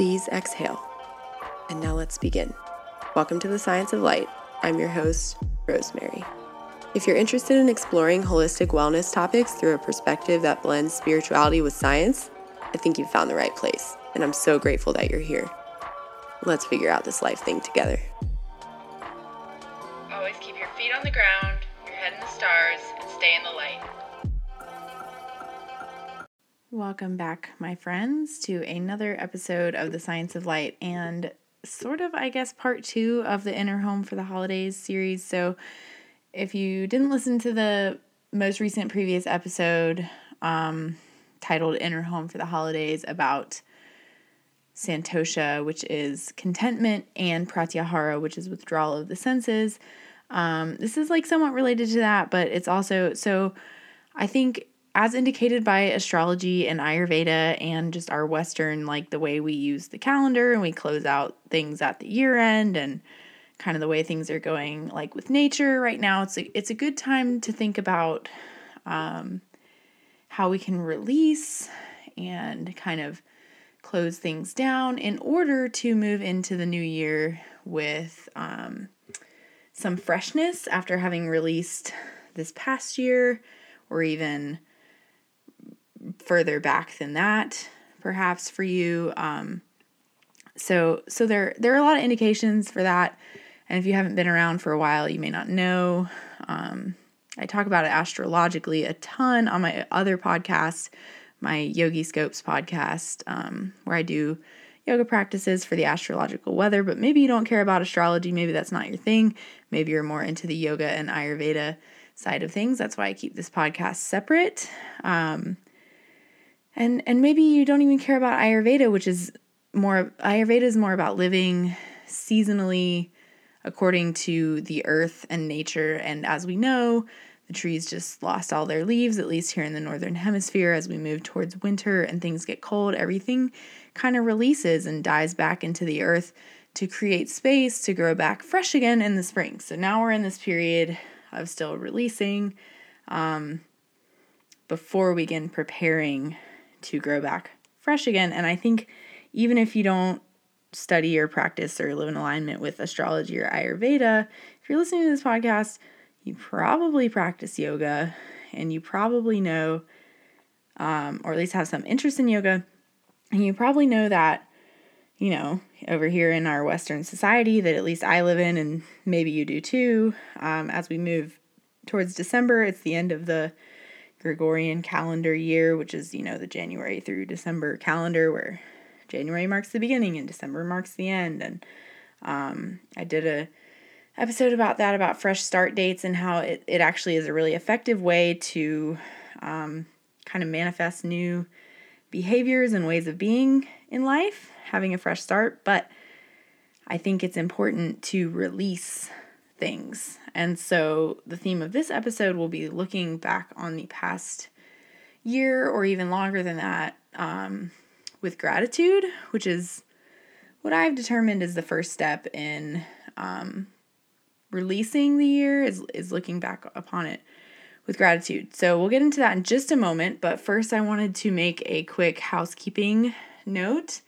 Please exhale. And now let's begin. Welcome to the Science of Light. I'm your host, Rosemary. If you're interested in exploring holistic wellness topics through a perspective that blends spirituality with science, I think you've found the right place, and I'm so grateful that you're here. Let's figure out this life thing together. Welcome back, my friends, to another episode of The Science of Light and sort of, I guess, part two of the Inner Home for the Holidays series. So, if you didn't listen to the most recent previous episode um, titled Inner Home for the Holidays about Santosha, which is contentment, and Pratyahara, which is withdrawal of the senses, um, this is like somewhat related to that, but it's also so I think as indicated by astrology and Ayurveda and just our Western, like the way we use the calendar and we close out things at the year end and kind of the way things are going like with nature right now it's a, it's a good time to think about um, how we can release and kind of close things down in order to move into the new year with um, some freshness after having released this past year or even further back than that perhaps for you um, so so there there are a lot of indications for that and if you haven't been around for a while, you may not know. Um, I talk about it astrologically a ton on my other podcast, my Yogiscopes podcast, um, where I do yoga practices for the astrological weather. But maybe you don't care about astrology. Maybe that's not your thing. Maybe you're more into the yoga and Ayurveda side of things. That's why I keep this podcast separate. Um, and and maybe you don't even care about Ayurveda, which is more Ayurveda is more about living seasonally according to the earth and nature. And as we know, the trees just lost all their leaves, at least here in the northern hemisphere. As we move towards winter and things get cold, everything kind of releases and dies back into the earth to create space to grow back fresh again in the spring. So now we're in this period of still releasing um, before we begin preparing to grow back fresh again. And I think even if you don't study or practice or live in alignment with astrology or Ayurveda, if you're listening to this podcast, you probably practice yoga and you probably know, um, or at least have some interest in yoga, and you probably know that, you know, over here in our Western society that at least I live in, and maybe you do too, um, as we move towards December, it's the end of the Gregorian calendar year, which is, you know, the January through December calendar where January marks the beginning and December marks the end. And um, I did a episode about that about fresh start dates and how it, it actually is a really effective way to um, kind of manifest new behaviors and ways of being in life, having a fresh start. But I think it's important to release things. And so the theme of this episode will be looking back on the past year or even longer than that um, with gratitude, which is what I've determined is the first step in um, releasing the year is is looking back upon it with gratitude. So we'll get into that in just a moment, but first I wanted to make a quick housekeeping note.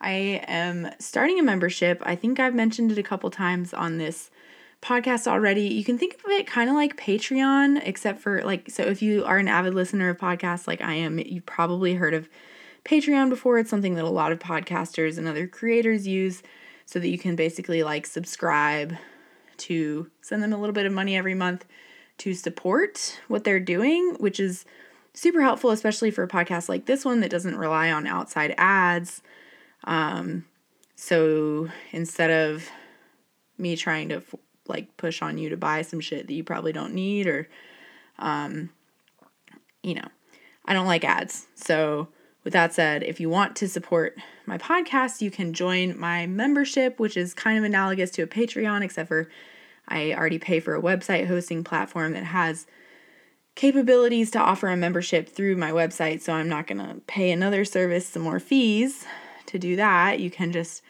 I am starting a membership. I think I've mentioned it a couple times on this podcast already. You can think of it kind of like Patreon, except for like, so if you are an avid listener of podcasts like I am, you've probably heard of Patreon before. It's something that a lot of podcasters and other creators use so that you can basically like subscribe to send them a little bit of money every month to support what they're doing, which is super helpful, especially for a podcast like this one that doesn't rely on outside ads. Um, so instead of me trying to like push on you to buy some shit that you probably don't need or, um, you know, I don't like ads. So with that said, if you want to support my podcast, you can join my membership, which is kind of analogous to a Patreon, except for I already pay for a website hosting platform that has capabilities to offer a membership through my website. So I'm not going to pay another service some more fees to do that. You can just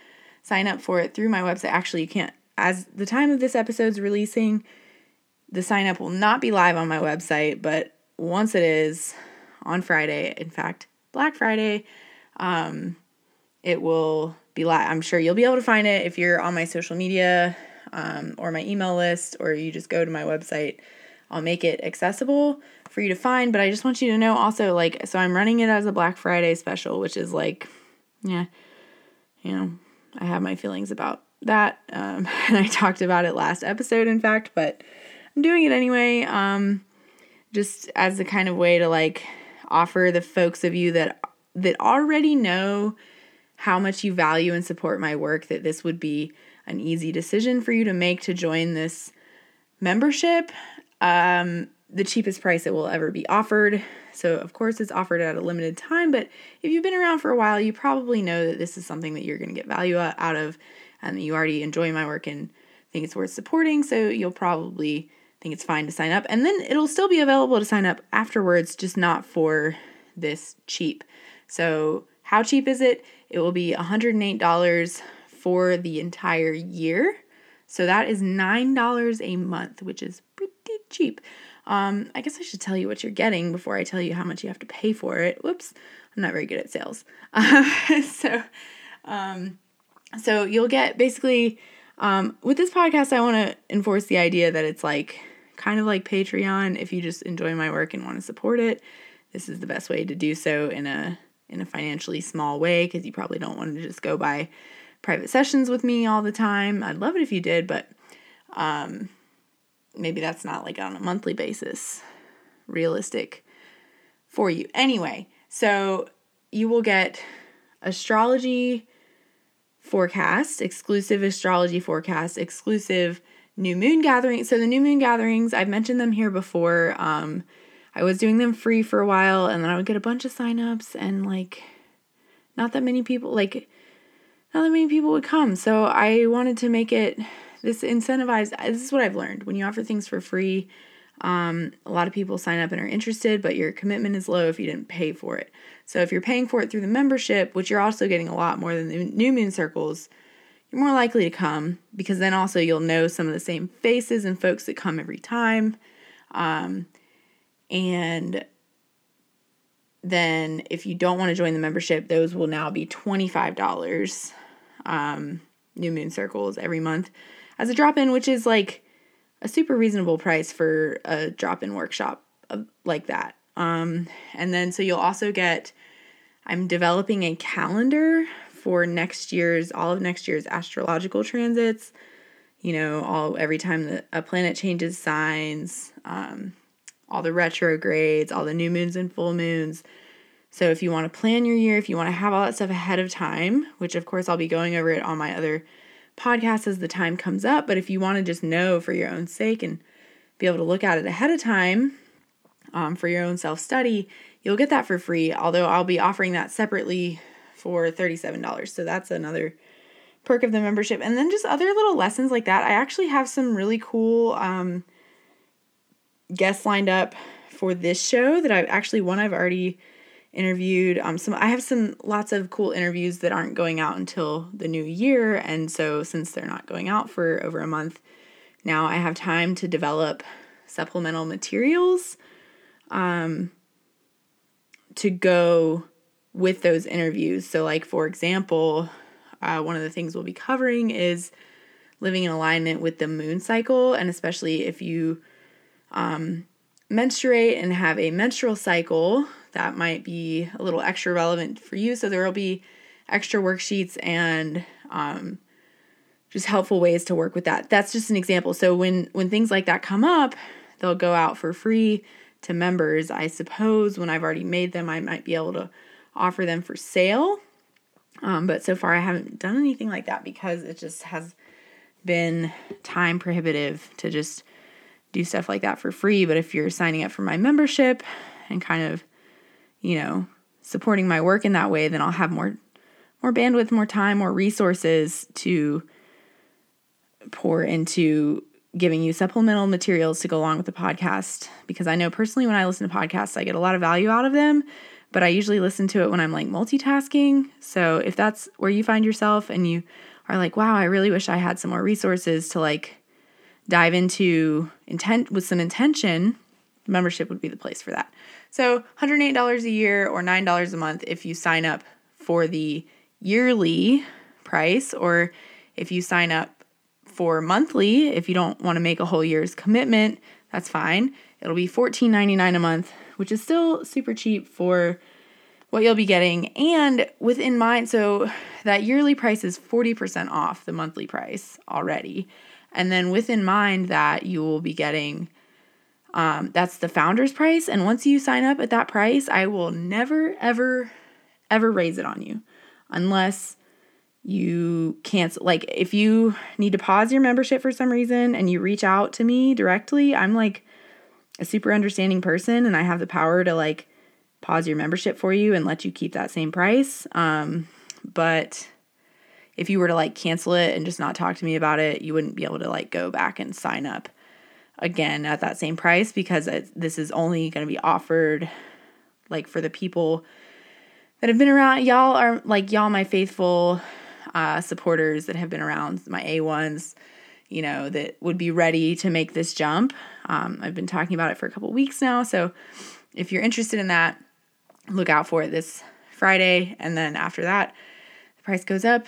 sign up for it through my website. Actually, you can't, as the time of this episode's releasing, the sign up will not be live on my website, but once it is on Friday, in fact, Black Friday, um, it will be live. I'm sure you'll be able to find it if you're on my social media um, or my email list, or you just go to my website. I'll make it accessible for you to find. But I just want you to know also, like, so I'm running it as a Black Friday special, which is like, yeah, you know, I have my feelings about that. Um, and I talked about it last episode, in fact, but I'm doing it anyway. Um, just as a kind of way to like offer the folks of you that that already know how much you value and support my work that this would be an easy decision for you to make to join this membership. Um, the cheapest price it will ever be offered. So, of course, it's offered at a limited time, but if you've been around for a while, you probably know that this is something that you're going to get value out of and that you already enjoy my work and think it's worth supporting. So, you'll probably think it's fine to sign up. And then it'll still be available to sign up afterwards, just not for this cheap. So, how cheap is it? It will be $108 for the entire year. So that is $9 a month, which is pretty cheap. Um, I guess I should tell you what you're getting before I tell you how much you have to pay for it. Whoops, I'm not very good at sales. so, um, so you'll get basically um, with this podcast. I want to enforce the idea that it's like kind of like Patreon. If you just enjoy my work and want to support it, this is the best way to do so in a in a financially small way because you probably don't want to just go buy private sessions with me all the time. I'd love it if you did, but um, maybe that's not like on a monthly basis realistic for you. Anyway, so you will get astrology forecast, exclusive astrology forecast, exclusive new moon gatherings. So the new moon gatherings, I've mentioned them here before. Um, I was doing them free for a while and then I would get a bunch of signups and like not that many people like not that many people would come. So I wanted to make it this incentivized. This is what I've learned. When you offer things for free, um, a lot of people sign up and are interested, but your commitment is low if you didn't pay for it. So if you're paying for it through the membership, which you're also getting a lot more than the new moon circles, you're more likely to come because then also you'll know some of the same faces and folks that come every time. Um, and then if you don't want to join the membership, those will now be $25 um, new moon circles every month as a drop in, which is like a super reasonable price for a drop in workshop like that. Um, and then so you'll also get, I'm developing a calendar for next year's, all of next year's astrological transits. You know, all every time that a planet changes signs, um, all the retrogrades, all the new moons and full moons. So if you want to plan your year, if you want to have all that stuff ahead of time, which of course I'll be going over it on my other podcasts as the time comes up, but if you want to just know for your own sake and be able to look at it ahead of time um, for your own self study, you'll get that for free. Although I'll be offering that separately for $37. So that's another perk of the membership. And then just other little lessons like that. I actually have some really cool um, guests lined up for this show that I've actually one I've already interviewed um some I have some lots of cool interviews that aren't going out until the new year and so since they're not going out for over a month now I have time to develop supplemental materials um to go with those interviews. So like for example uh, one of the things we'll be covering is living in alignment with the moon cycle and especially if you um, menstruate and have a menstrual cycle that might be a little extra relevant for you. So there will be extra worksheets and um, just helpful ways to work with that. That's just an example. So when when things like that come up, they'll go out for free to members. I suppose when I've already made them, I might be able to offer them for sale. Um, but so far, I haven't done anything like that because it just has been time prohibitive to just do stuff like that for free. But if you're signing up for my membership and kind of, you know, supporting my work in that way, then I'll have more more bandwidth, more time, more resources to pour into giving you supplemental materials to go along with the podcast because I know personally when I listen to podcasts I get a lot of value out of them, but I usually listen to it when I'm like multitasking. So if that's where you find yourself and you are like, "Wow, I really wish I had some more resources to like dive into intent with some intention, membership would be the place for that. So $108 a year or $9 a month if you sign up for the yearly price, or if you sign up for monthly, if you don't want to make a whole year's commitment, that's fine. It'll be $14.99 a month, which is still super cheap for what you'll be getting. And within mind, so that yearly price is 40% off the monthly price already. And then within mind that you will be getting um, that's the founder's price. And once you sign up at that price, I will never, ever, ever raise it on you unless you cancel. Like, if you need to pause your membership for some reason and you reach out to me directly, I'm like a super understanding person and I have the power to like pause your membership for you and let you keep that same price. Um, but if you were to like cancel it and just not talk to me about it, you wouldn't be able to like go back and sign up again at that same price because it, this is only going to be offered like for the people that have been around. Y'all are like y'all my faithful uh, supporters that have been around, my A1s, you know, that would be ready to make this jump. Um, I've been talking about it for a couple weeks now. So if you're interested in that, look out for it this Friday. And then after that, the price goes up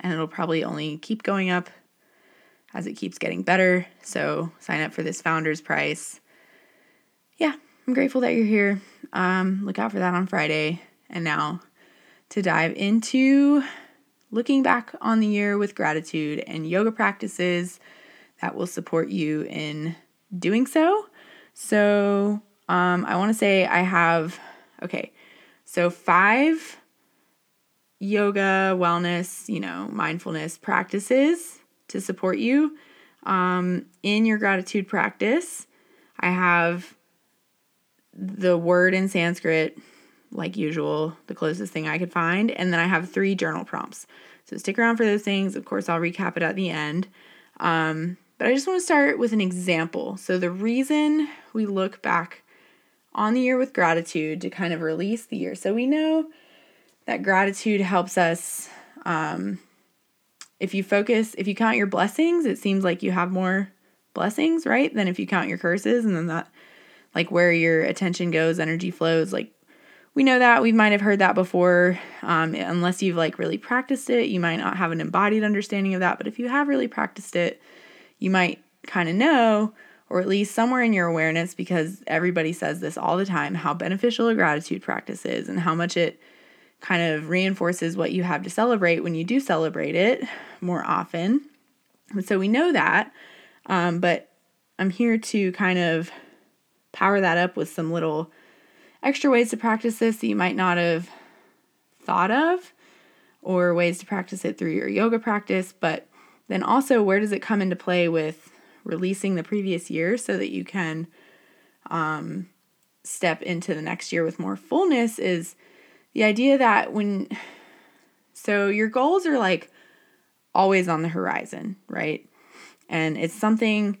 and it'll probably only keep going up as it keeps getting better. So sign up for this founder's price. Yeah, I'm grateful that you're here. Um, look out for that on Friday. And now to dive into looking back on the year with gratitude and yoga practices that will support you in doing so. So um, I want to say I have, okay, so five yoga, wellness, you know, mindfulness practices to support you um, in your gratitude practice. I have the word in Sanskrit, like usual, the closest thing I could find. And then I have three journal prompts. So stick around for those things. Of course, I'll recap it at the end. Um, but I just want to start with an example. So, the reason we look back on the year with gratitude to kind of release the year. So, we know that gratitude helps us um, if you focus, if you count your blessings, it seems like you have more blessings, right? Than if you count your curses and then that like where your attention goes, energy flows. Like we know that we might have heard that before. Um, unless you've like really practiced it, you might not have an embodied understanding of that. But if you have really practiced it, you might kind of know, or at least somewhere in your awareness, because everybody says this all the time, how beneficial a gratitude practice is and how much it kind of reinforces what you have to celebrate when you do celebrate it more often. And so we know that. Um, but I'm here to kind of power that up with some little extra ways to practice this that you might not have thought of, or ways to practice it through your yoga practice. But then also, where does it come into play with releasing the previous year so that you can um, step into the next year with more fullness? Is the idea that when so your goals are like always on the horizon, right? And it's something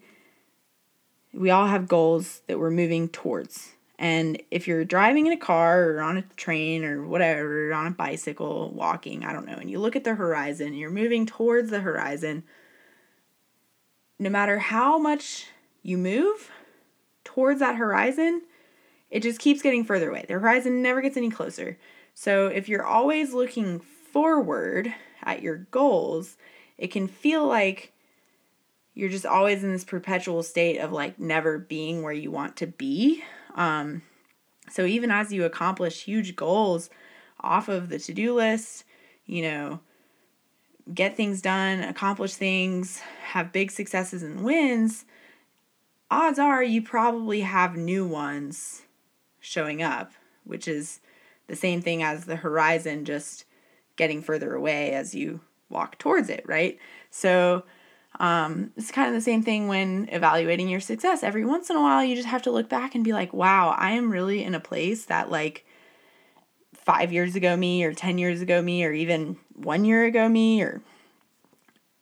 we all have goals that we're moving towards. And if you're driving in a car or on a train or whatever, or on a bicycle, walking, I don't know, and you look at the horizon, you're moving towards the horizon, no matter how much you move towards that horizon, it just keeps getting further away. The horizon never gets any closer. So if you're always looking forward at your goals, it can feel like you're just always in this perpetual state of like never being where you want to be. Um, so even as you accomplish huge goals off of the to do list, you know, get things done, accomplish things, have big successes and wins, odds are you probably have new ones showing up, which is the same thing as the horizon just getting further away as you walk towards it, right? So um, it's kind of the same thing when evaluating your success. Every once in a while, you just have to look back and be like, wow, I am really in a place that, like, five years ago me, or 10 years ago me, or even one year ago me, or,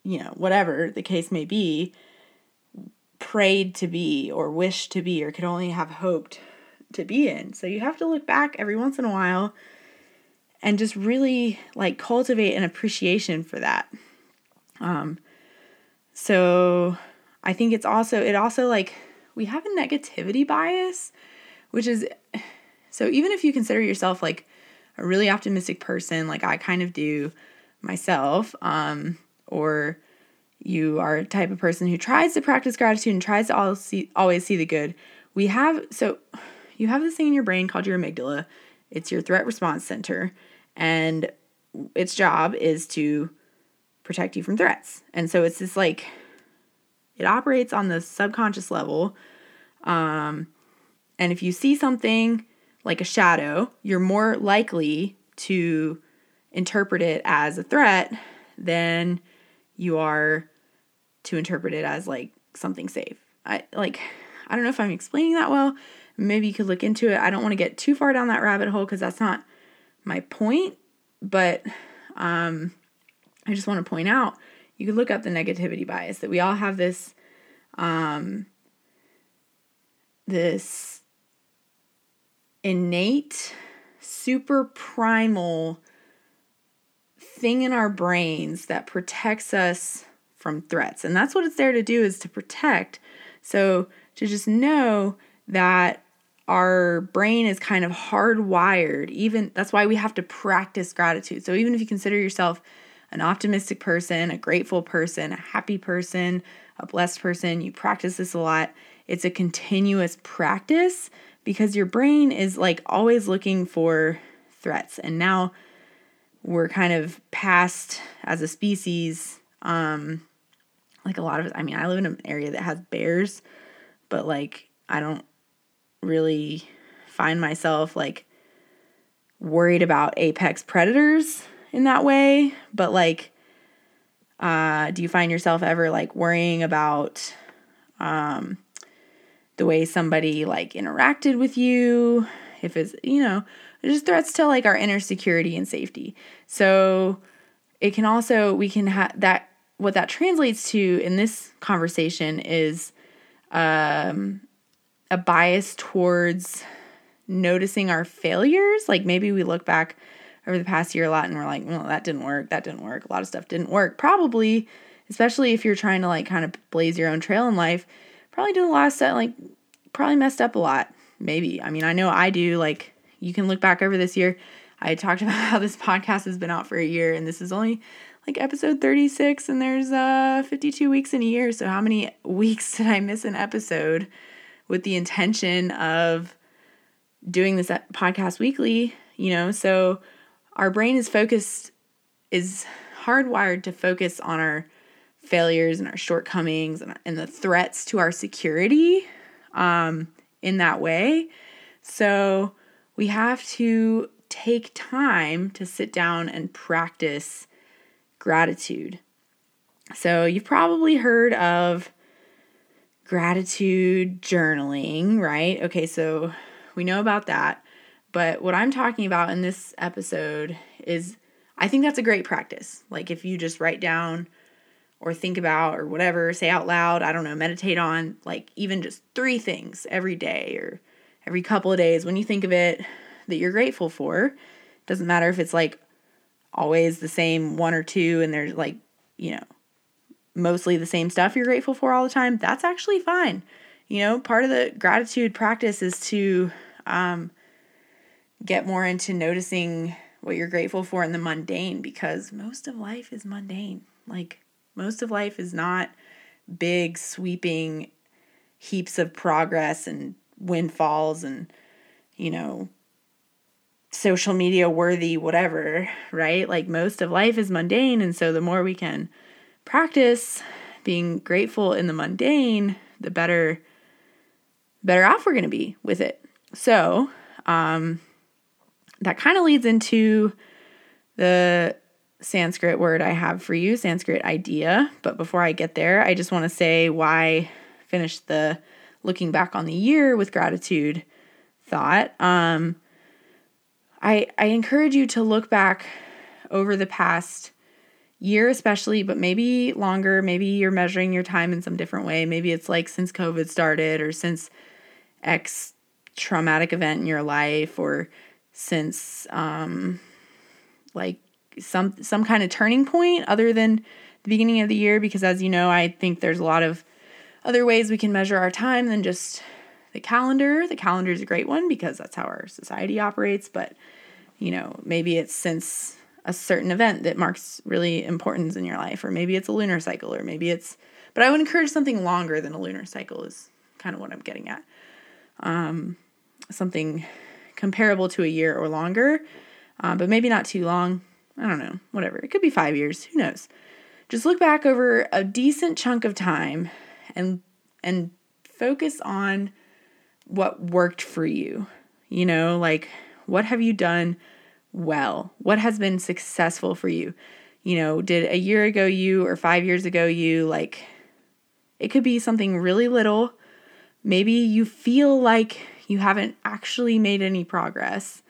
you know, whatever the case may be, prayed to be, or wished to be, or could only have hoped to be in. So you have to look back every once in a while and just really like cultivate an appreciation for that. Um so I think it's also it also like we have a negativity bias which is so even if you consider yourself like a really optimistic person, like I kind of do myself, um, or you are a type of person who tries to practice gratitude and tries to always see, always see the good, we have so you have this thing in your brain called your amygdala. It's your threat response center, and its job is to protect you from threats. And so it's this like it operates on the subconscious level. Um, and if you see something like a shadow, you're more likely to interpret it as a threat than you are to interpret it as like something safe. I like I don't know if I'm explaining that well. Maybe you could look into it. I don't want to get too far down that rabbit hole because that's not my point. But um, I just want to point out you could look up the negativity bias that we all have this um, this innate, super primal thing in our brains that protects us from threats. And that's what it's there to do is to protect. So to just know that our brain is kind of hardwired. Even that's why we have to practice gratitude. So even if you consider yourself an optimistic person a grateful person a happy person a blessed person you practice this a lot. It's a continuous practice because your brain is like always looking for threats. And now we're kind of past as a species um like a lot of i mean i live in an area that has bears but like I don't really find myself like worried about apex predators in that way, but like uh do you find yourself ever like worrying about um the way somebody like interacted with you? If it's you know just threats to like our inner security and safety. So it can also we can have that what that translates to in this conversation is um, a bias towards noticing our failures. Like maybe we look back over the past year a lot and we're like, well, that didn't work. That didn't work. A lot of stuff didn't work. Probably, especially if you're trying to like kind of blaze your own trail in life, probably did a lot of stuff, like probably messed up a lot. Maybe. I mean, I know I do. Like you can look back over this year. I talked about how this podcast has been out for a year and this is only like episode 36 and there's uh 52 weeks in a year so how many weeks did i miss an episode with the intention of doing this podcast weekly you know so our brain is focused is hardwired to focus on our failures and our shortcomings and, and the threats to our security um, in that way so we have to take time to sit down and practice gratitude. So, you've probably heard of gratitude journaling, right? Okay, so we know about that. But what I'm talking about in this episode is I think that's a great practice. Like if you just write down or think about or whatever, say out loud, I don't know, meditate on like even just three things every day or every couple of days when you think of it that you're grateful for. Doesn't matter if it's like always the same one or two and there's like, you know, mostly the same stuff you're grateful for all the time, that's actually fine. You know, part of the gratitude practice is to um, get more into noticing what you're grateful for in the mundane because most of life is mundane. Like, most of life is not big, sweeping heaps of progress and windfalls and, you know, social media worthy whatever, right? Like most of life is mundane and so the more we can practice being grateful in the mundane, the better better off we're going to be with it. So, um that kind of leads into the Sanskrit word I have for you, Sanskrit idea. But before I get there, I just want to say why finish the looking back on the year with gratitude thought. Um, I, I encourage you to look back over the past year, especially, but maybe longer. Maybe you're measuring your time in some different way. Maybe it's like since COVID started or since X traumatic event in your life or since um, like some some kind of turning point other than the beginning of the year because as you know i think there's a lot of other ways we can measure our time than just the calendar. The calendar is a great one because that's how our society operates, but You know, maybe it's since a certain event that marks really importance in your life, or maybe it's a lunar cycle, or maybe it's, but I would encourage something longer than a lunar cycle, is kind of what I'm getting at. Um, something comparable to a year or longer, uh, but maybe not too long. I don't know, whatever. It could be five years, who knows? Just look back over a decent chunk of time and and focus on what worked for you. You know, like what have you done well? What has been successful for you? You know, did a year ago you or 5 years ago you like it could be something really little. Maybe you feel like you haven't actually made any progress,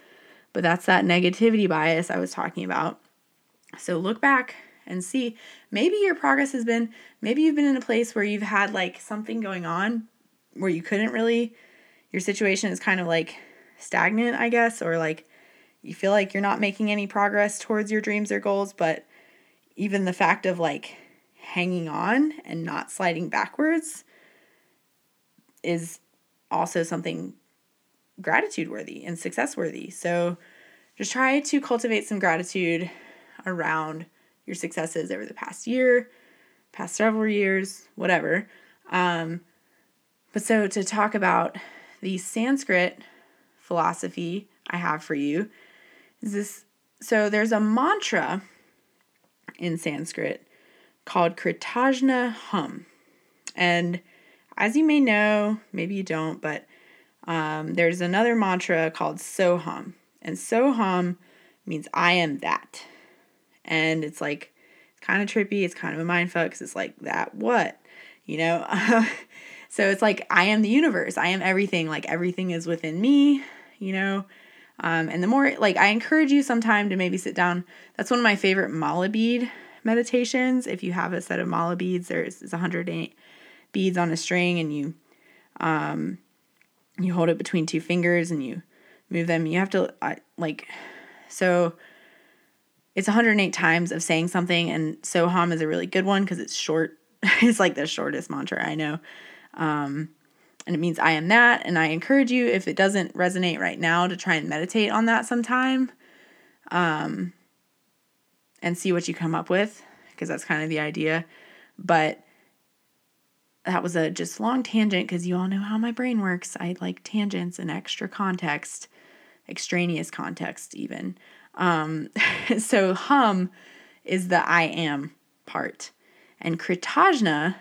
but that's that negativity bias I was talking about. So look back and see maybe your progress has been maybe you've been in a place where you've had like something going on where you couldn't really your situation is kind of like stagnant, I guess, or like you feel like you're not making any progress towards your dreams or goals, but even the fact of like hanging on and not sliding backwards is also something gratitude worthy and success worthy. So just try to cultivate some gratitude around your successes over the past year, past several years, whatever. Um, but so to talk about the Sanskrit philosophy I have for you is this so there's a mantra in Sanskrit called Kritajna Hum. And as you may know, maybe you don't, but um, there's another mantra called Soham. And Soham means I am that. And it's like, it's kind of trippy. It's kind of a mind fuck because it's like, that what? You know? So it's like I am the universe. I am everything. Like everything is within me, you know. Um, and the more like I encourage you sometime to maybe sit down. That's one of my favorite mala bead meditations. If you have a set of mala beads, there's, there's 108 beads on a string, and you um, you hold it between two fingers and you move them. You have to uh, like so. It's 108 times of saying something, and Soham is a really good one because it's short. it's like the shortest mantra I know. Um, and it means I am that. And I encourage you, if it doesn't resonate right now, to try and meditate on that sometime um, and see what you come up with, because that's kind of the idea. But that was a just long tangent because you all know how my brain works. I like tangents and extra context, extraneous context, even. Um, so, hum is the I am part, and kritajna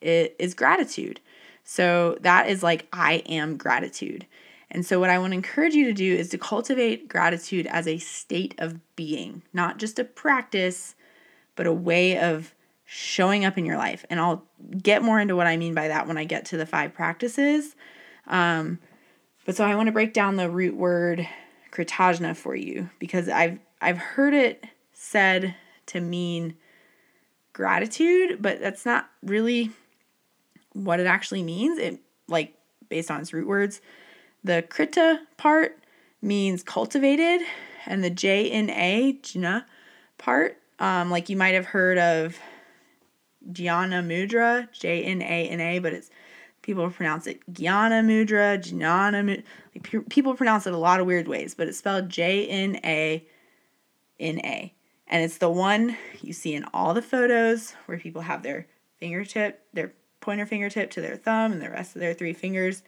is gratitude. So that is like, I am gratitude. And so, what I want to encourage you to do is to cultivate gratitude as a state of being, not just a practice, but a way of showing up in your life. And I'll get more into what I mean by that when I get to the five practices. Um, but so I want to break down the root word kritajna for you because I've I've heard it said to mean gratitude, but that's not really what it actually means. It like based on its root words. The krita part means cultivated, and the J A jna part, um, like you might have heard of Jnana Mudra, J N A N A, but it's people pronounce it Jnana Mudra, Jnana Mudra. Like, people pronounce it a lot of weird ways, but it's spelled J N A N A. And it's the one you see in all the photos where people have their fingertip, their pointer fingertip to their thumb and the rest of their three fingers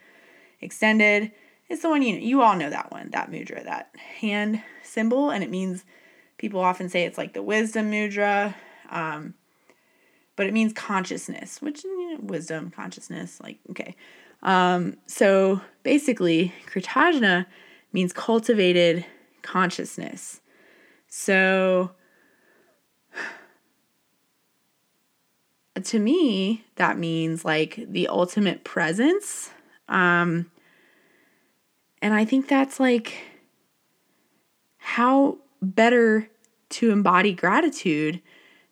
extended. It's the one you you all know that one, that mudra, that hand symbol, and it means people often say it's like the wisdom mudra, um, but it means consciousness, which you know, wisdom, consciousness, like okay. Um, so basically, kritajna means cultivated consciousness. So to me, that means like the ultimate presence. Um, and I think that's like how better to embody gratitude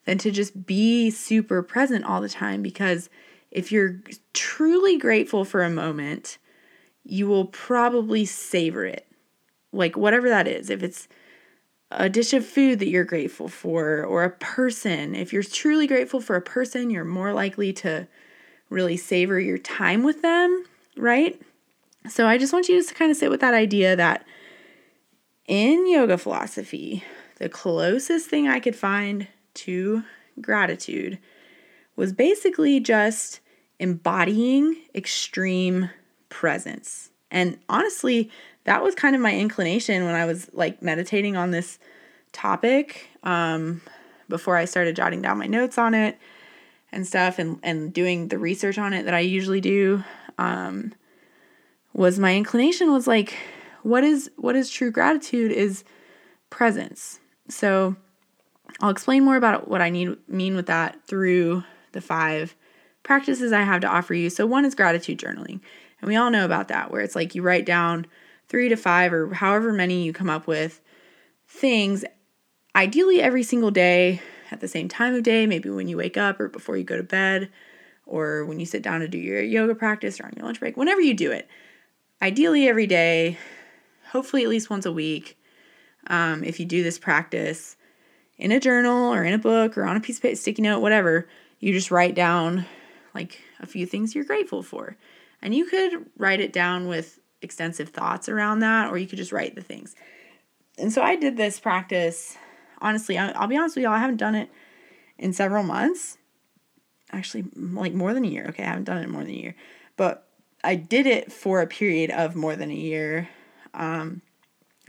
than to just be super present all the time. Because if you're truly grateful for a moment, you will probably savor it. Like, whatever that is. If it's a dish of food that you're grateful for or a person. If you're truly grateful for a person, you're more likely to really savor your time with them, right? So I just want you to kind of sit with that idea that in yoga philosophy, the closest thing I could find to gratitude was basically just embodying extreme presence. And honestly, that was kind of my inclination when I was like meditating on this topic um, before I started jotting down my notes on it and stuff and, and doing the research on it that I usually do. Um, was my inclination was like, what is what is true gratitude is presence. So I'll explain more about what I need mean with that through the five practices I have to offer you. So one is gratitude journaling. And we all know about that, where it's like you write down three to five or however many you come up with things, ideally every single day at the same time of day, maybe when you wake up or before you go to bed or when you sit down to do your yoga practice or on your lunch break, whenever you do it. Ideally every day, hopefully at least once a week. Um, if you do this practice in a journal or in a book or on a piece of paper, sticky note, whatever, you just write down like a few things you're grateful for. And you could write it down with extensive thoughts around that, or you could just write the things. And so I did this practice. Honestly, I'll be honest with y'all, I haven't done it in several months. Actually, like more than a year. Okay, I haven't done it in more than a year. But I did it for a period of more than a year um,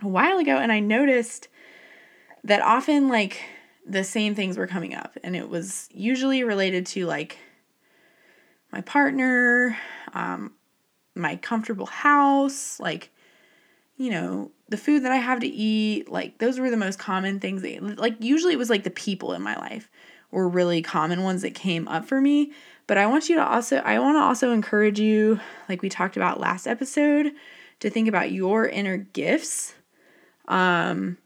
a while ago, and I noticed that often, like, the same things were coming up. And it was usually related to, like, my partner, um, my comfortable house, like, you know, the food that I have to eat, like those were the most common things that, like usually it was like the people in my life were really common ones that came up for me. But I want you to also I want to also encourage you, like we talked about last episode, to think about your inner gifts. Um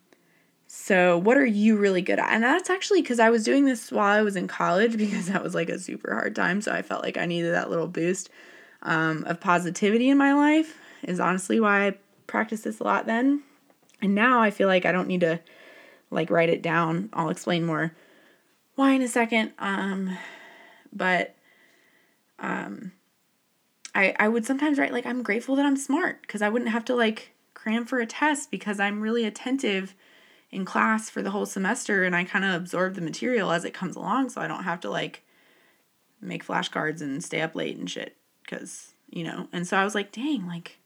so what are you really good at? And that's actually because I was doing this while I was in college because that was like a super hard time. So I felt like I needed that little boost um, of positivity in my life is honestly why I practice this a lot then. And now I feel like I don't need to like write it down. I'll explain more why in a second. Um, but um, I I would sometimes write like I'm grateful that I'm smart because I wouldn't have to like cram for a test because I'm really attentive in class for the whole semester and I kind of absorb the material as it comes along so I don't have to like make flashcards and stay up late and shit because, you know, and so I was like, dang, like,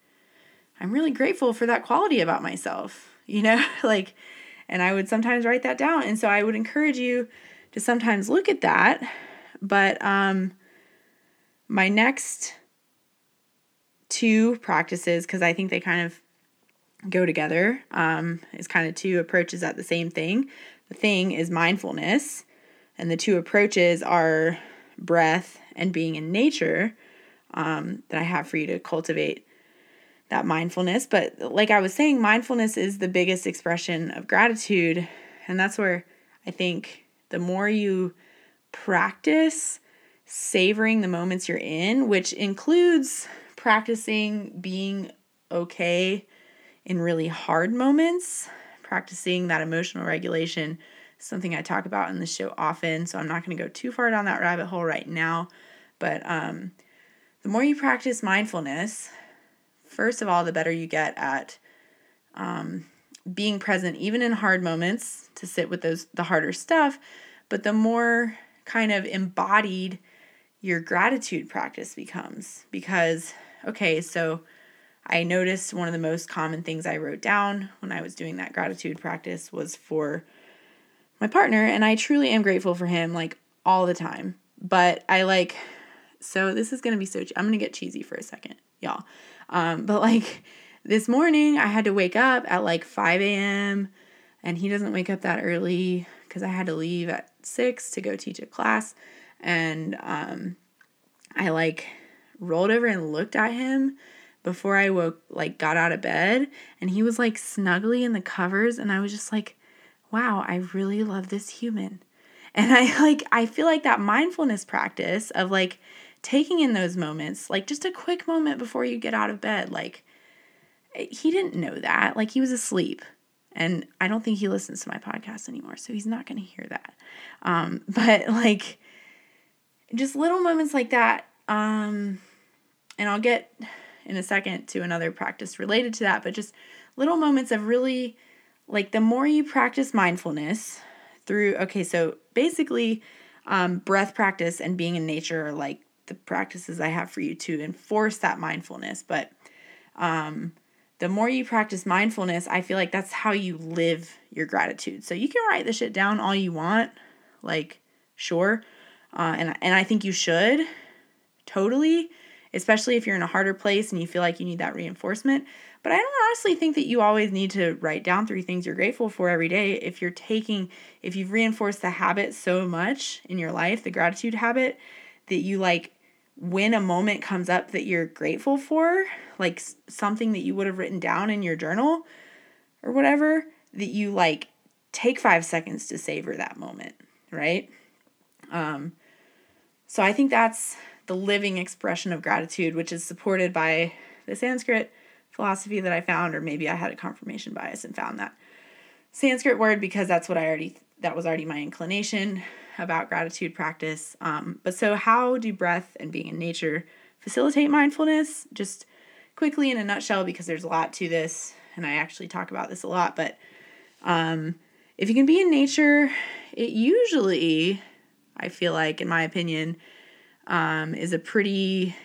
I'm really grateful for that quality about myself, you know, like, and I would sometimes write that down. And so I would encourage you to sometimes look at that. But um, my next two practices, because I think they kind of go together, um, is kind of two approaches at the same thing. The thing is mindfulness, and the two approaches are breath and being in nature um, that I have for you to cultivate that mindfulness. But like I was saying, mindfulness is the biggest expression of gratitude. And that's where I think the more you practice savoring the moments you're in, which includes practicing being okay in really hard moments, practicing that emotional regulation, something I talk about in the show often. So I'm not going to go too far down that rabbit hole right now. But um, the more you practice mindfulness, first of all, the better you get at um, being present, even in hard moments, to sit with those the harder stuff. But the more kind of embodied your gratitude practice becomes, because okay, so I noticed one of the most common things I wrote down when I was doing that gratitude practice was for my partner, and I truly am grateful for him like all the time. But I like so this is gonna be so. I'm gonna get cheesy for a second, y'all. Um, but like this morning, I had to wake up at like 5 a.m. and he doesn't wake up that early because I had to leave at six to go teach a class. And um, I like rolled over and looked at him before I woke, like got out of bed, and he was like snuggly in the covers, and I was just like, wow, I really love this human. And I like, I feel like that mindfulness practice of like taking in those moments, like just a quick moment before you get out of bed, like he didn't know that. Like he was asleep. And I don't think he listens to my podcast anymore, so he's not going to hear that. Um, but like just little moments like that um, and I'll get in a second to another practice related to that, but just little moments of really like the more you practice mindfulness through, okay, so basically, um, breath practice and being in nature are like the practices I have for you to enforce that mindfulness. But um, the more you practice mindfulness, I feel like that's how you live your gratitude. So you can write the shit down all you want, like sure, uh, and and I think you should totally, especially if you're in a harder place and you feel like you need that reinforcement. But I don't honestly think that you always need to write down three things you're grateful for every day. If you're taking, if you've reinforced the habit so much in your life, the gratitude habit, that you like when a moment comes up that you're grateful for, like something that you would have written down in your journal or whatever, that you like take five seconds to savor that moment, right? Um, so I think that's the living expression of gratitude, which is supported by the Sanskrit philosophy that I found, or maybe I had a confirmation bias and found that Sanskrit word because that's what I already that was already my inclination about gratitude practice. Um, but so, how do breath and being in nature facilitate mindfulness? Just quickly in a nutshell, because there's a lot to this, and I actually talk about this a lot. But um, if you can be in nature, it usually, I feel like, in my opinion, um, is a pretty,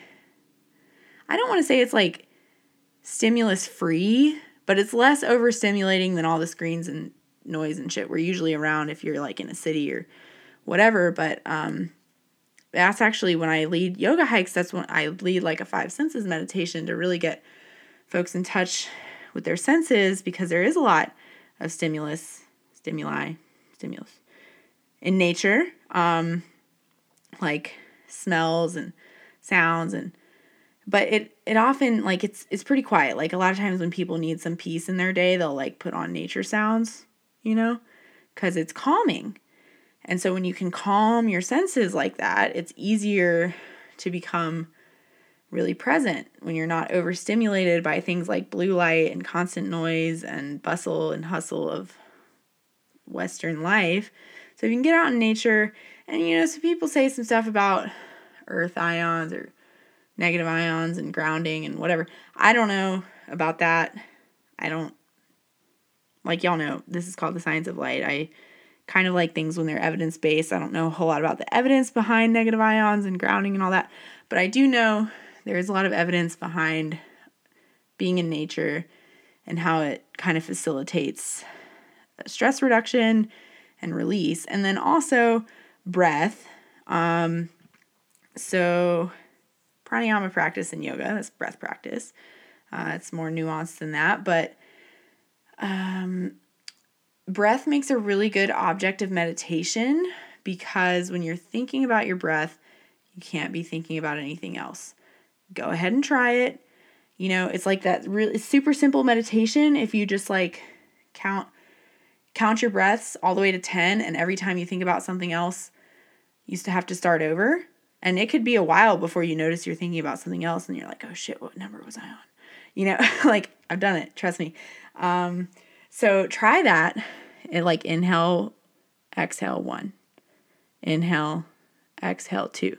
I don't want to say it's like stimulus free, but it's less overstimulating than all the screens and noise and shit we're usually around if you're like in a city or whatever. But um, that's actually when I lead yoga hikes, that's when I lead like a five senses meditation to really get folks in touch with their senses because there is a lot of stimulus, stimuli, stimulus in nature, um, like smells and sounds and but it it often like it's it's pretty quiet. Like a lot of times when people need some peace in their day, they'll like put on nature sounds, you know, cuz it's calming. And so when you can calm your senses like that, it's easier to become really present when you're not overstimulated by things like blue light and constant noise and bustle and hustle of Western life. So if you can get out in nature, and you know, some people say some stuff about earth ions or negative ions and grounding and whatever. I don't know about that. I don't, like y'all know, this is called the science of light. I kind of like things when they're evidence based. I don't know a whole lot about the evidence behind negative ions and grounding and all that, but I do know there is a lot of evidence behind being in nature and how it kind of facilitates stress reduction and release. And then also breath. Um, so, pranayama practice in yoga, that's breath practice. Uh, it's more nuanced than that, but um, breath makes a really good object of meditation because when you're thinking about your breath, you can't be thinking about anything else. Go ahead and try it. You know, it's like that really super simple meditation if you just like count count your breaths all the way to 10 and every time you think about something else, you used to have to start over. And it could be a while before you notice you're thinking about something else and you're like, "Oh shit, what number was I on?" You know, like I've done it, trust me. Um, so try that. And like inhale, exhale one. Inhale, exhale two.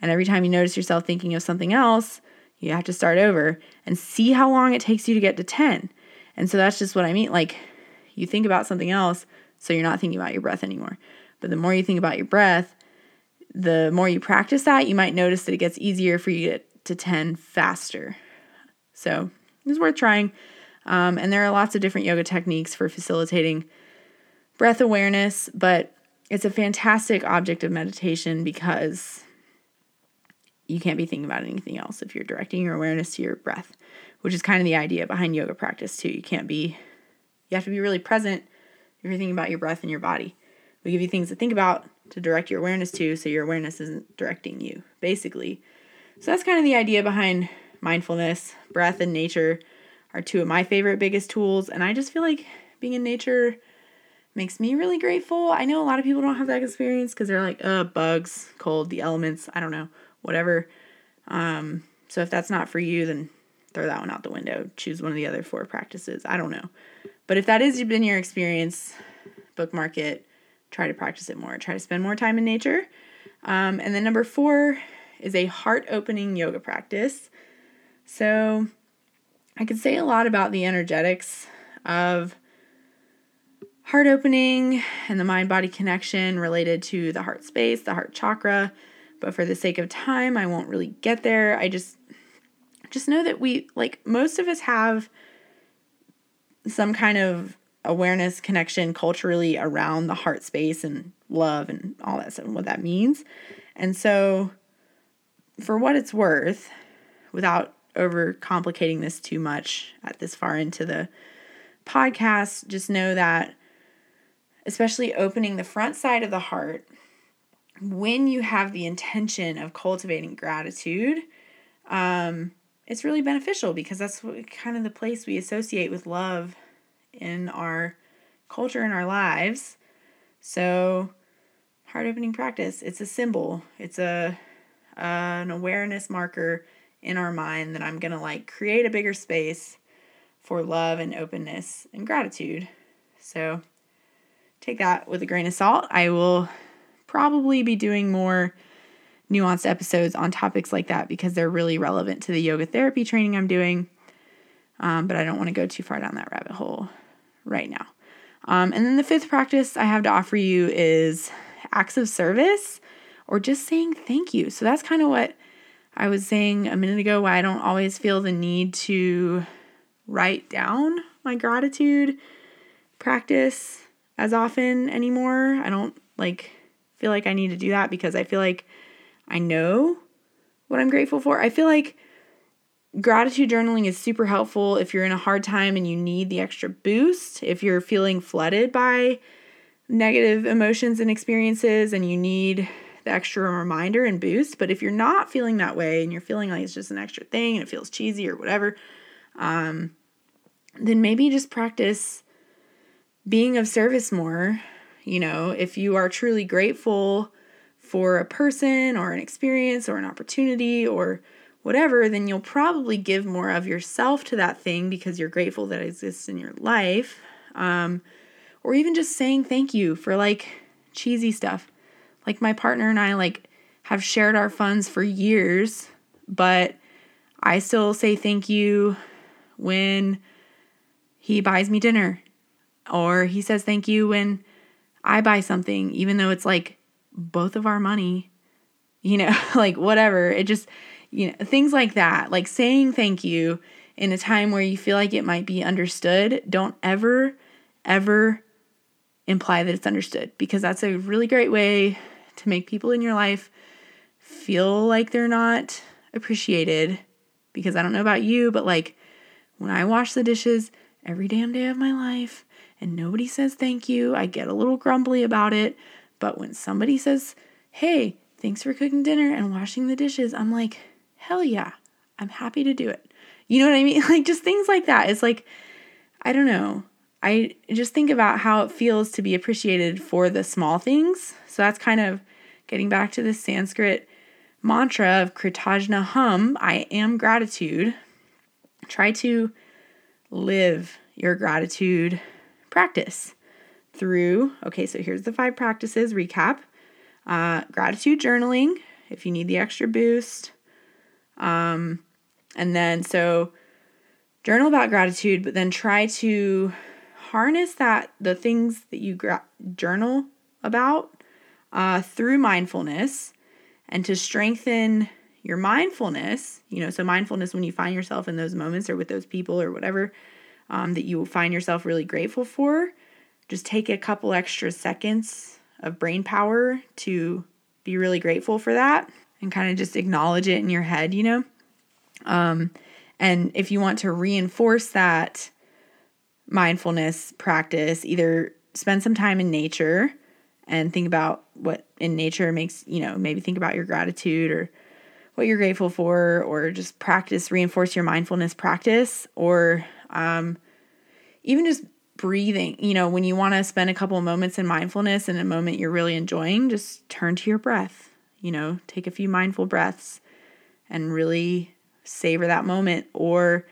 And every time you notice yourself thinking of something else, you have to start over and see how long it takes you to get to 10. And so that's just what I mean. Like you think about something else, so you're not thinking about your breath anymore. But the more you think about your breath, the more you practice that, you might notice that it gets easier for you to get to 10 faster. So it's worth trying. Um, and there are lots of different yoga techniques for facilitating breath awareness, but it's a fantastic object of meditation because you can't be thinking about anything else if you're directing your awareness to your breath, which is kind of the idea behind yoga practice too. You can't be, you have to be really present if you're thinking about your breath and your body. We give you things to think about to direct your awareness to so your awareness isn't directing you, basically. So that's kind of the idea behind mindfulness, breath, and nature are two of my favorite biggest tools. And I just feel like being in nature makes me really grateful. I know a lot of people don't have that experience because they're like, uh, bugs, cold, the elements, I don't know, whatever. Um, so if that's not for you, then throw that one out the window. Choose one of the other four practices. I don't know. But if that has been your experience, bookmark it, try to practice it more, try to spend more time in nature. Um, and then number four is a heart opening yoga practice. So I could say a lot about the energetics of heart opening and the mind body connection related to the heart space, the heart chakra. But for the sake of time, I won't really get there. I just just know that we like most of us have some kind of awareness connection culturally around the heart space and love and all that stuff and what that means. And so for what it's worth, without over complicating this too much at this far into the podcast, just know that especially opening the front side of the heart when you have the intention of cultivating gratitude um, it's really beneficial because that's what, kind of the place we associate with love in our culture in our lives. So heart opening practice it's a symbol. It's a uh, an awareness marker in our mind that i'm gonna like create a bigger space for love and openness and gratitude so take that with a grain of salt. I will probably be doing more nuanced episodes on topics like that because they're really relevant to the yoga therapy training I'm doing. Um, but I don't want to go too far down that rabbit hole right now. Um, and then the fifth practice I have to offer you is acts of service or just saying thank you. So that's kind of what I was saying a minute ago, why I don't always feel the need to write down my gratitude practice as often anymore. I don't like feel like I need to do that because I feel like I know what I'm grateful for. I feel like gratitude journaling is super helpful if you're in a hard time and you need the extra boost, if you're feeling flooded by negative emotions and experiences and you need the extra reminder and boost. But if you're not feeling that way and you're feeling like it's just an extra thing and it feels cheesy or whatever, um, then maybe just practice being of service more. You know, if you are truly grateful for a person or an experience or an opportunity or whatever, then you'll probably give more of yourself to that thing because you're grateful that it exists in your life. Um, or even just saying thank you for like cheesy stuff. Like my partner and I like have shared our funds for years, but I still say thank you when he buys me dinner or he says thank you when I buy something, even though it's like both of our money, you know, like whatever. It just, you know, things like that, like saying thank you in a time where you feel like it might be understood. Don't ever, ever imply that it's understood because that's a really great way to make people in your life feel like they're not appreciated. Because I don't know about you, but like when I wash the dishes every damn day of my life, and nobody says thank you, I get a little grumbly about it. But when somebody says, hey, thanks for cooking dinner and washing the dishes, I'm like, hell yeah, I'm happy to do it. You know what I mean? Like just things like that. It's like, I don't know. I just think about how it feels to be appreciated for the small things. So that's kind of getting back to the Sanskrit mantra of Kritajna Hum, I am gratitude. Try to live your gratitude practice through, okay, so here's the five practices recap uh, gratitude journaling, if you need the extra boost. Um, and then, so journal about gratitude, but then try to harness that, the things that you gra- journal about uh, through mindfulness and to strengthen your mindfulness, you know, so mindfulness when you find yourself in those moments or with those people or whatever, um, that you find yourself really grateful for, just take a couple extra seconds of brain power to be really grateful for that and kind of just acknowledge it in your head, you know? Um, and if you want to reinforce that mindfulness practice, either spend some time in nature and think about what in nature makes, you know, maybe think about your gratitude or what you're grateful for, or just practice, reinforce your mindfulness practice, or um, even just breathing, you know, when you want to spend a couple moments in mindfulness in a moment you're really enjoying, just turn to your breath, you know, take a few mindful breaths and really savor that moment or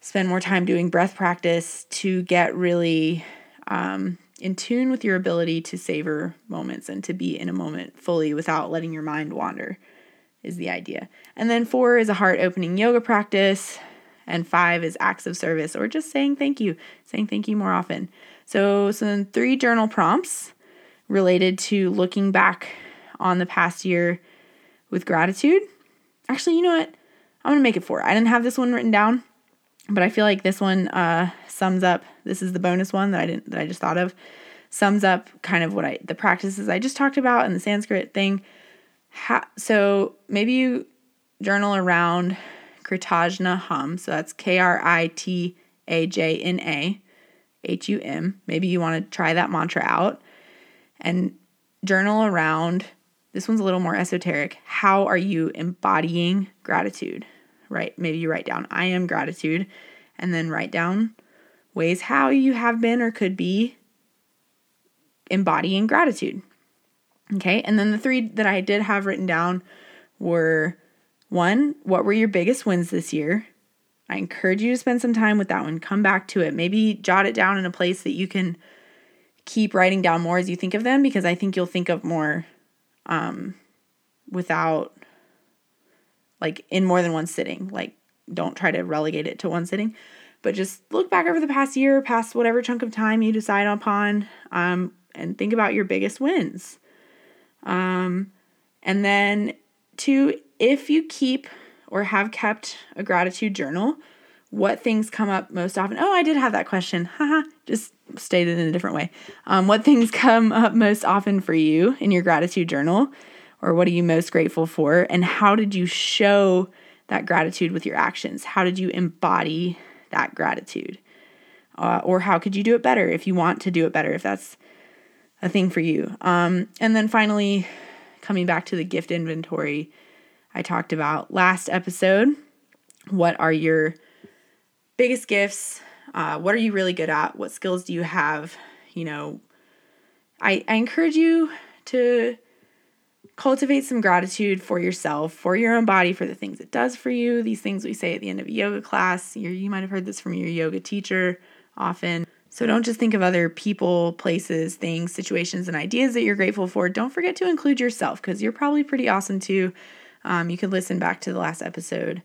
spend more time doing breath practice to get really um, in tune with your ability to savor moments and to be in a moment fully without letting your mind wander is the idea. And then four is a heart opening yoga practice and five is acts of service or just saying thank you, saying thank you more often. So, some three journal prompts related to looking back on the past year with gratitude. Actually, you know what? I'm gonna make it four. I didn't have this one written down, but I feel like this one uh, sums up. This is the bonus one that I didn't that I just thought of. Sums up kind of what I the practices I just talked about and the Sanskrit thing. So maybe you journal around Kritajna Hum. So that's K R I T A J N A H U M. Maybe you want to try that mantra out and journal around. This one's a little more esoteric. How are you embodying gratitude? Right? Maybe you write down, I am gratitude, and then write down ways how you have been or could be embodying gratitude. Okay. And then the three that I did have written down were one, what were your biggest wins this year? I encourage you to spend some time with that one. Come back to it. Maybe jot it down in a place that you can keep writing down more as you think of them because I think you'll think of more um, without, like, in more than one sitting. Like, don't try to relegate it to one sitting, but just look back over the past year, past whatever chunk of time you decide upon, um, and think about your biggest wins. Um, and then, two, if you keep or have kept a gratitude journal, what things come up most often? Oh, I did have that question. Haha, just stated in a different way. Um, what things come up most often for you in your gratitude journal? Or what are you most grateful for? And how did you show that gratitude with your actions? How did you embody that gratitude? Uh, or how could you do it better if you want to do it better, if that's a thing for you? Um, and then finally, coming back to the gift inventory, I talked about last episode. What are your biggest gifts? Uh, what are you really good at? What skills do you have? You know, I, I encourage you to cultivate some gratitude for yourself, for your own body, for the things it does for you. These things we say at the end of a yoga class. you you might have heard this from your yoga teacher often. So don't just think of other people, places, things, situations, and ideas that you're grateful for. Don't forget to include yourself because you're probably pretty awesome too. Um, you could listen back to the last episode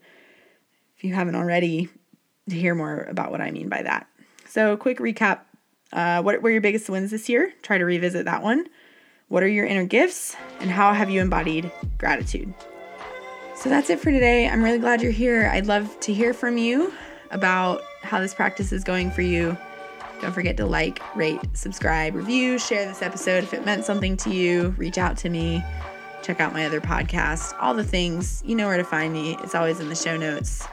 if you haven't already to hear more about what I mean by that. So, quick recap uh, what were your biggest wins this year? Try to revisit that one. What are your inner gifts? And how have you embodied gratitude? So, that's it for today. I'm really glad you're here. I'd love to hear from you about how this practice is going for you. Don't forget to like, rate, subscribe, review, share this episode if it meant something to you. Reach out to me check out my other podcast, all the things. You know where to find me. It's always in the show notes.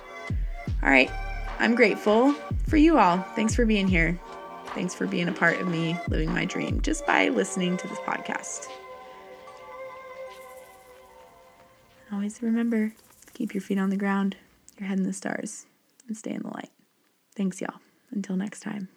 All right. I'm grateful for you all. Thanks for being here. Thanks for being a part of me living my dream just by listening to this podcast. Always remember keep your feet on the ground, your head in the stars, and stay in the light. Thanks, y'all. Until next time.